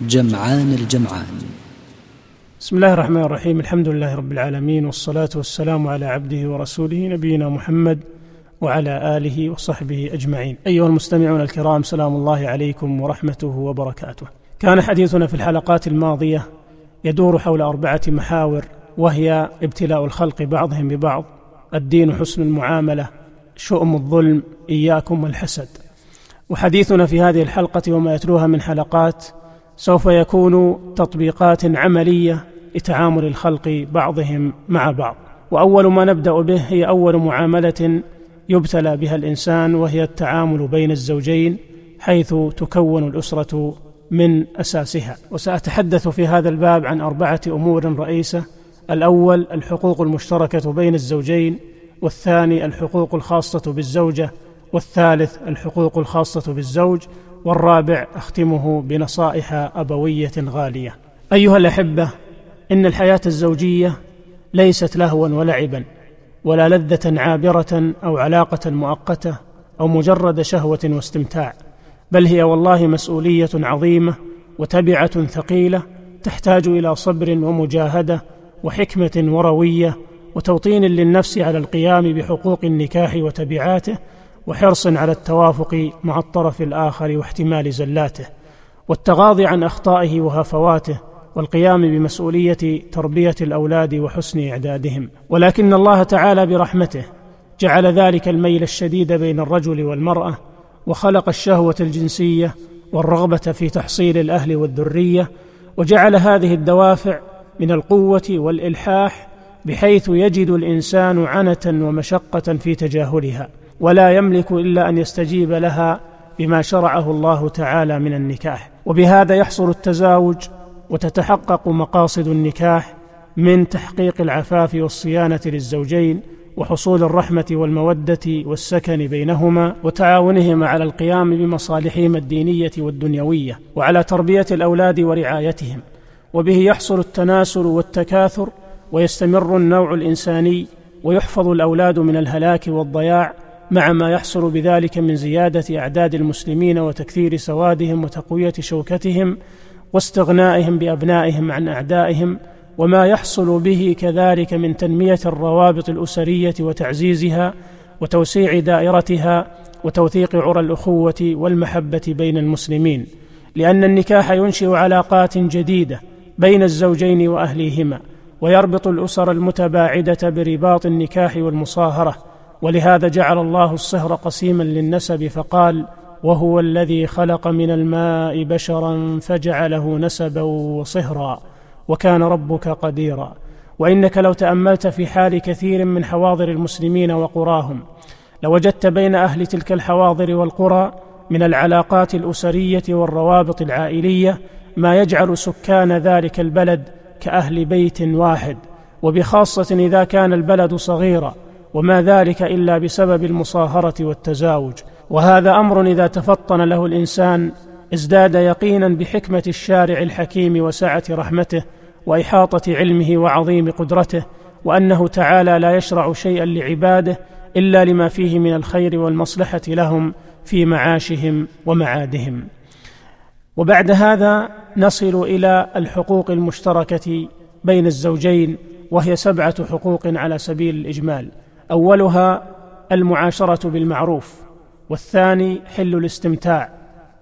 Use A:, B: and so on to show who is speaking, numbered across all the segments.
A: جمعان الجمعان.
B: بسم الله الرحمن الرحيم. الحمد لله رب العالمين والصلاة والسلام على عبده ورسوله نبينا محمد وعلى آله وصحبه أجمعين. أيها المستمعون الكرام سلام الله عليكم ورحمته وبركاته. كان حديثنا في الحلقات الماضية يدور حول أربعة محاور وهي ابتلاء الخلق بعضهم ببعض الدين حسن المعاملة شؤم الظلم إياكم والحسد. وحديثنا في هذه الحلقة وما يتلوها من حلقات سوف يكون تطبيقات عملية لتعامل الخلق بعضهم مع بعض. وأول ما نبدأ به هي أول معاملة يبتلى بها الإنسان وهي التعامل بين الزوجين حيث تكون الأسرة من أساسها. وسأتحدث في هذا الباب عن أربعة أمور رئيسة. الأول الحقوق المشتركة بين الزوجين. والثاني الحقوق الخاصة بالزوجة. والثالث الحقوق الخاصة بالزوج. والرابع أختمه بنصائح أبوية غالية. أيها الأحبة إن الحياة الزوجية ليست لهوا ولعبا ولا لذة عابرة أو علاقة مؤقتة أو مجرد شهوة واستمتاع بل هي والله مسؤولية عظيمة وتبعة ثقيلة تحتاج إلى صبر ومجاهدة وحكمة وروية وتوطين للنفس على القيام بحقوق النكاح وتبعاته وحرص على التوافق مع الطرف الآخر واحتمال زلاته والتغاضي عن أخطائه وهفواته والقيام بمسؤولية تربية الأولاد وحسن إعدادهم. ولكن الله تعالى برحمته جعل ذلك الميل الشديد بين الرجل والمرأة وخلق الشهوة الجنسية والرغبة في تحصيل الأهل والذرية وجعل هذه الدوافع من القوة والإلحاح بحيث يجد الإنسان عنة ومشقة في تجاهلها. ولا يملك إلا أن يستجيب لها بما شرعه الله تعالى من النكاح. وبهذا يحصل التزاوج وتتحقق مقاصد النكاح من تحقيق العفاف والصيانة للزوجين وحصول الرحمة والمودة والسكن بينهما وتعاونهما على القيام بمصالحهما الدينية والدنيوية وعلى تربية الأولاد ورعايتهم. وبه يحصل التناسل والتكاثر ويستمر النوع الإنساني ويحفظ الأولاد من الهلاك والضياع مع ما يحصل بذلك من زيادة أعداد المسلمين وتكثير سوادهم وتقوية شوكتهم واستغنائهم بأبنائهم عن أعدائهم وما يحصل به كذلك من تنمية الروابط الأسرية وتعزيزها وتوسيع دائرتها وتوثيق عرى الأخوة والمحبة بين المسلمين لأن النكاح ينشئ علاقات جديدة بين الزوجين وأهليهما ويربط الأسر المتباعدة برباط النكاح والمصاهرة ولهذا جعل الله الصهر قسيما للنسب فقال وهو الذي خلق من الماء بشرا فجعله نسبا وصهرا وكان ربك قديرا. وإنك لو تأملت في حال كثير من حواضر المسلمين وقراهم لوجدت بين أهل تلك الحواضر والقرى من العلاقات الأسرية والروابط العائلية ما يجعل سكان ذلك البلد كأهل بيت واحد. وبخاصة إذا كان البلد صغيرا وما ذلك إلا بسبب المصاهرة والتزاوج. وهذا أمر إذا تفطن له الإنسان ازداد يقينا بحكمة الشارع الحكيم وسعة رحمته وإحاطة علمه وعظيم قدرته وأنه تعالى لا يشرع شيئا لعباده إلا لما فيه من الخير والمصلحة لهم في معاشهم ومعادهم. وبعد هذا نصل إلى الحقوق المشتركة بين الزوجين وهي سبعة حقوق على سبيل الإجمال. أولها المعاشرة بالمعروف والثاني حل الاستمتاع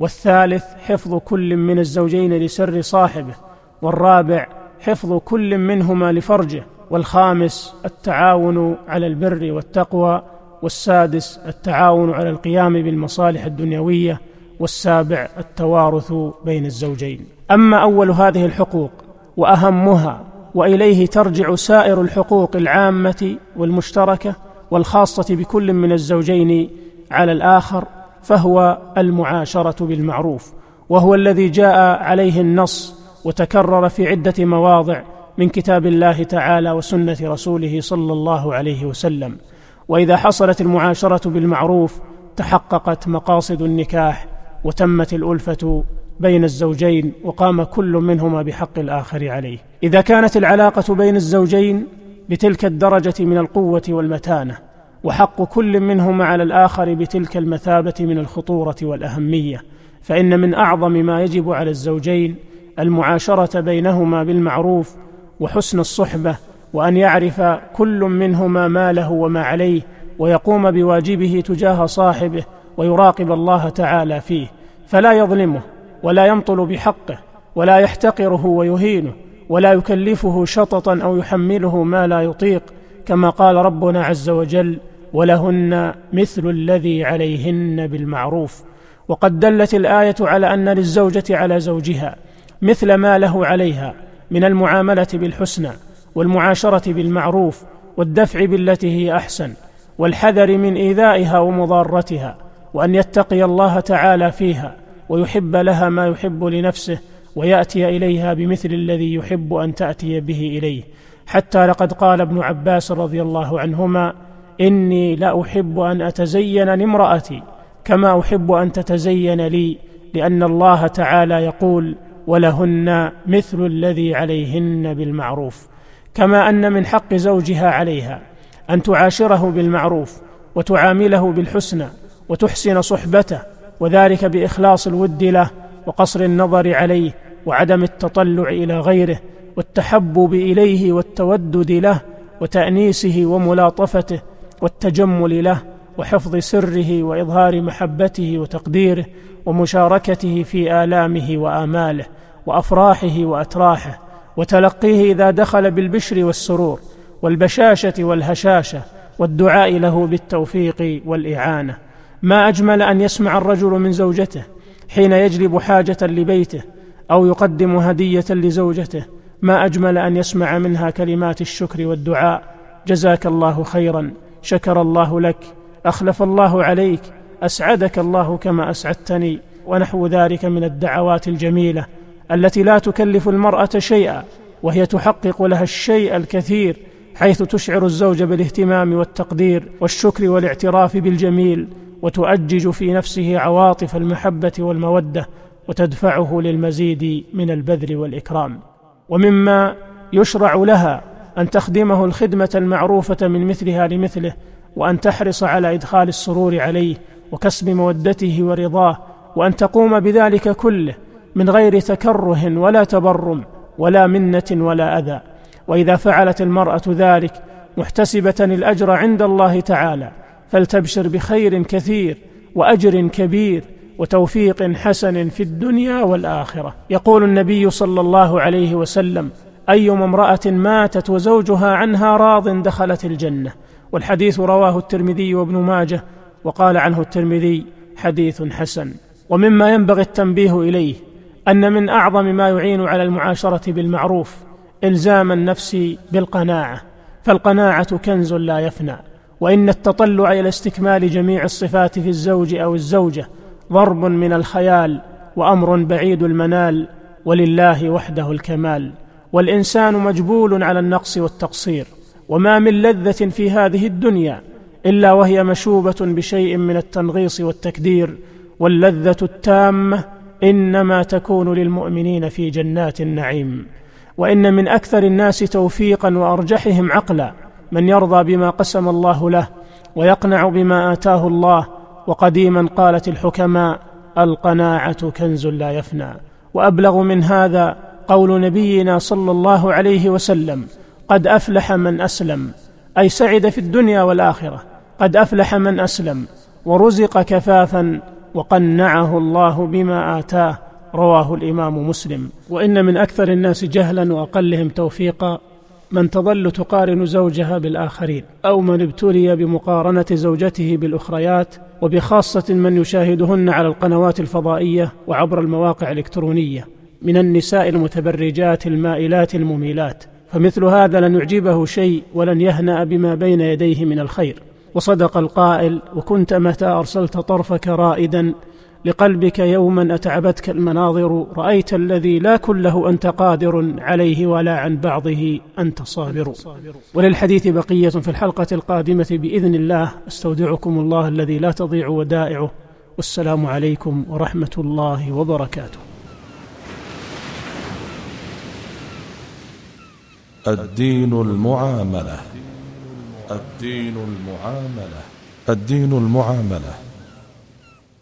B: والثالث حفظ كل من الزوجين لسر صاحبه والرابع حفظ كل منهما لفرجه والخامس التعاون على البر والتقوى والسادس التعاون على القيام بالمصالح الدنيوية والسابع التوارث بين الزوجين. أما أول هذه الحقوق وأهمها وإليه ترجع سائر الحقوق العامة والمشتركة والخاصة بكل من الزوجين على الآخر فهو المعاشرة بالمعروف وهو الذي جاء عليه النص وتكرر في عدة مواضع من كتاب الله تعالى وسنة رسوله صلى الله عليه وسلم. وإذا حصلت المعاشرة بالمعروف تحققت مقاصد النكاح وتمت الألفة بين الزوجين وقام كل منهما بحق الآخر عليه. إذا كانت العلاقة بين الزوجين بتلك الدرجة من القوة والمتانة وحق كل منهما على الآخر بتلك المثابة من الخطورة والأهمية فإن من أعظم ما يجب على الزوجين المعاشرة بينهما بالمعروف وحسن الصحبة وأن يعرف كل منهما ما له وما عليه ويقوم بواجبه تجاه صاحبه ويراقب الله تعالى فيه فلا يظلمه. ولا يمطل بحقه ولا يحتقره ويهينه ولا يكلفه شططا أو يحمله ما لا يطيق كما قال ربنا عز وجل ولهن مثل الذي عليهن بالمعروف وقد دلت الآية على أن للزوجة على زوجها مثل ما له عليها من المعاملة بالحسنى والمعاشرة بالمعروف والدفع بالتي هي أحسن والحذر من إيذائها ومضارتها وأن يتقي الله تعالى فيها. ويحب لها ما يحب لنفسه ويأتي إليها بمثل الذي يحب أن تأتي به إليه. حتى لقد قال ابن عباس رضي الله عنهما إني لأحب أن أتزين لامرأتي كما أحب أن تتزين لي لأن الله تعالى يقول ولهن مثل الذي عليهن بالمعروف. كما أن من حق زوجها عليها أن تعاشره بالمعروف وتعامله بالحسنى وتحسن صحبته وذلك بإخلاص الود له وقصر النظر عليه وعدم التطلع إلى غيره والتحبب اليه والتودد له وتأنيسه وملاطفته والتجمل له وحفظ سره وإظهار محبته وتقديره ومشاركته في آلامه وآماله وأفراحه وأتراحه وتلقيه إذا دخل بالبشر والسرور والبشاشة والهشاشة والدعاء له بالتوفيق والإعانة ما أجمل أن يسمع الرجل من زوجته حين يجلب حاجة لبيته أو يقدم هدية لزوجته. ما أجمل أن يسمع منها كلمات الشكر والدعاء. جزاك الله خيرا. شكر الله لك. أخلف الله عليك. أسعدك الله كما أسعدتني. ونحو ذلك من الدعوات الجميلة التي لا تكلف المرأة شيئا وهي تحقق لها الشيء الكثير حيث تشعر الزوج بالاهتمام والتقدير والشكر والاعتراف بالجميل. وتؤجج في نفسه عواطف المحبة والمودة وتدفعه للمزيد من البذل والإكرام. ومما يشرع لها أن تخدمه الخدمة المعروفة من مثلها لمثله وأن تحرص على إدخال السرور عليه وكسب مودته ورضاه وأن تقوم بذلك كله من غير تكره ولا تبرم ولا منة ولا أذى. وإذا فعلت المرأة ذلك محتسبة الأجر عند الله تعالى فلتبشر بخير كثير وأجر كبير وتوفيق حسن في الدنيا والآخرة. يقول النبي صلى الله عليه وسلم أيما امرأة ماتت وزوجها عنها راض دخلت الجنة. والحديث رواه الترمذي وابن ماجه وقال عنه الترمذي حديث حسن. ومما ينبغي التنبيه إليه أن من أعظم ما يعين على المعاشرة بالمعروف إلزام النفس بالقناعة فالقناعة كنز لا يفنى. وإن التطلع إلى استكمال جميع الصفات في الزوج أو الزوجة ضرب من الخيال وأمر بعيد المنال ولله وحده الكمال. والإنسان مجبول على النقص والتقصير وما من لذة في هذه الدنيا إلا وهي مشوبة بشيء من التنغيص والتكدير. واللذة التامة إنما تكون للمؤمنين في جنات النعيم. وإن من أكثر الناس توفيقا وأرجحهم عقلا من يرضى بما قسم الله له ويقنع بما آتاه الله وقديما قالت الحكماء القناعة كنز لا يفنى وأبلغ من هذا قول نبينا صلى الله عليه وسلم قد أفلح من أسلم أي سعد في الدنيا والآخرة قد أفلح من أسلم ورزق كفافا وقنعه الله بما آتاه رواه الإمام مسلم وإن من أكثر الناس جهلا وأقلهم توفيقا من تظل تقارن زوجها بالآخرين أو من ابتلي بمقارنة زوجته بالأخريات وبخاصة من يشاهدهن على القنوات الفضائية وعبر المواقع الإلكترونية من النساء المتبرجات المائلات المميلات. فمثل هذا لن يعجبه شيء ولن يهنأ بما بين يديه من الخير. وصدق القائل وكنت متى أرسلت طرفك رائدا لقلبك يوما أتعبتك المناظر رأيت الذي لا كله أنت قادر عليه ولا عن بعضه أنت صابر. وللحديث بقية في الحلقة القادمة بإذن الله أستودعكم الله الذي لا تضيع ودائعه. والسلام عليكم ورحمة الله وبركاته.
C: الدين المعاملة. الدين المعاملة. الدين المعاملة.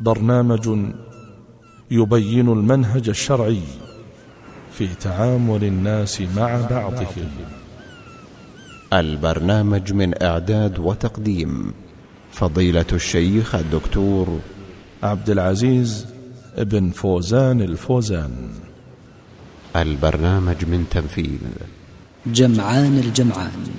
C: برنامج يبين المنهج الشرعي في تعامل الناس مع بعضهم.
D: البرنامج من إعداد وتقديم فضيلة الشيخ الدكتور
C: عبد العزيز بن فوزان الفوزان.
D: البرنامج من تنفيذ
A: جمعان الجمعان.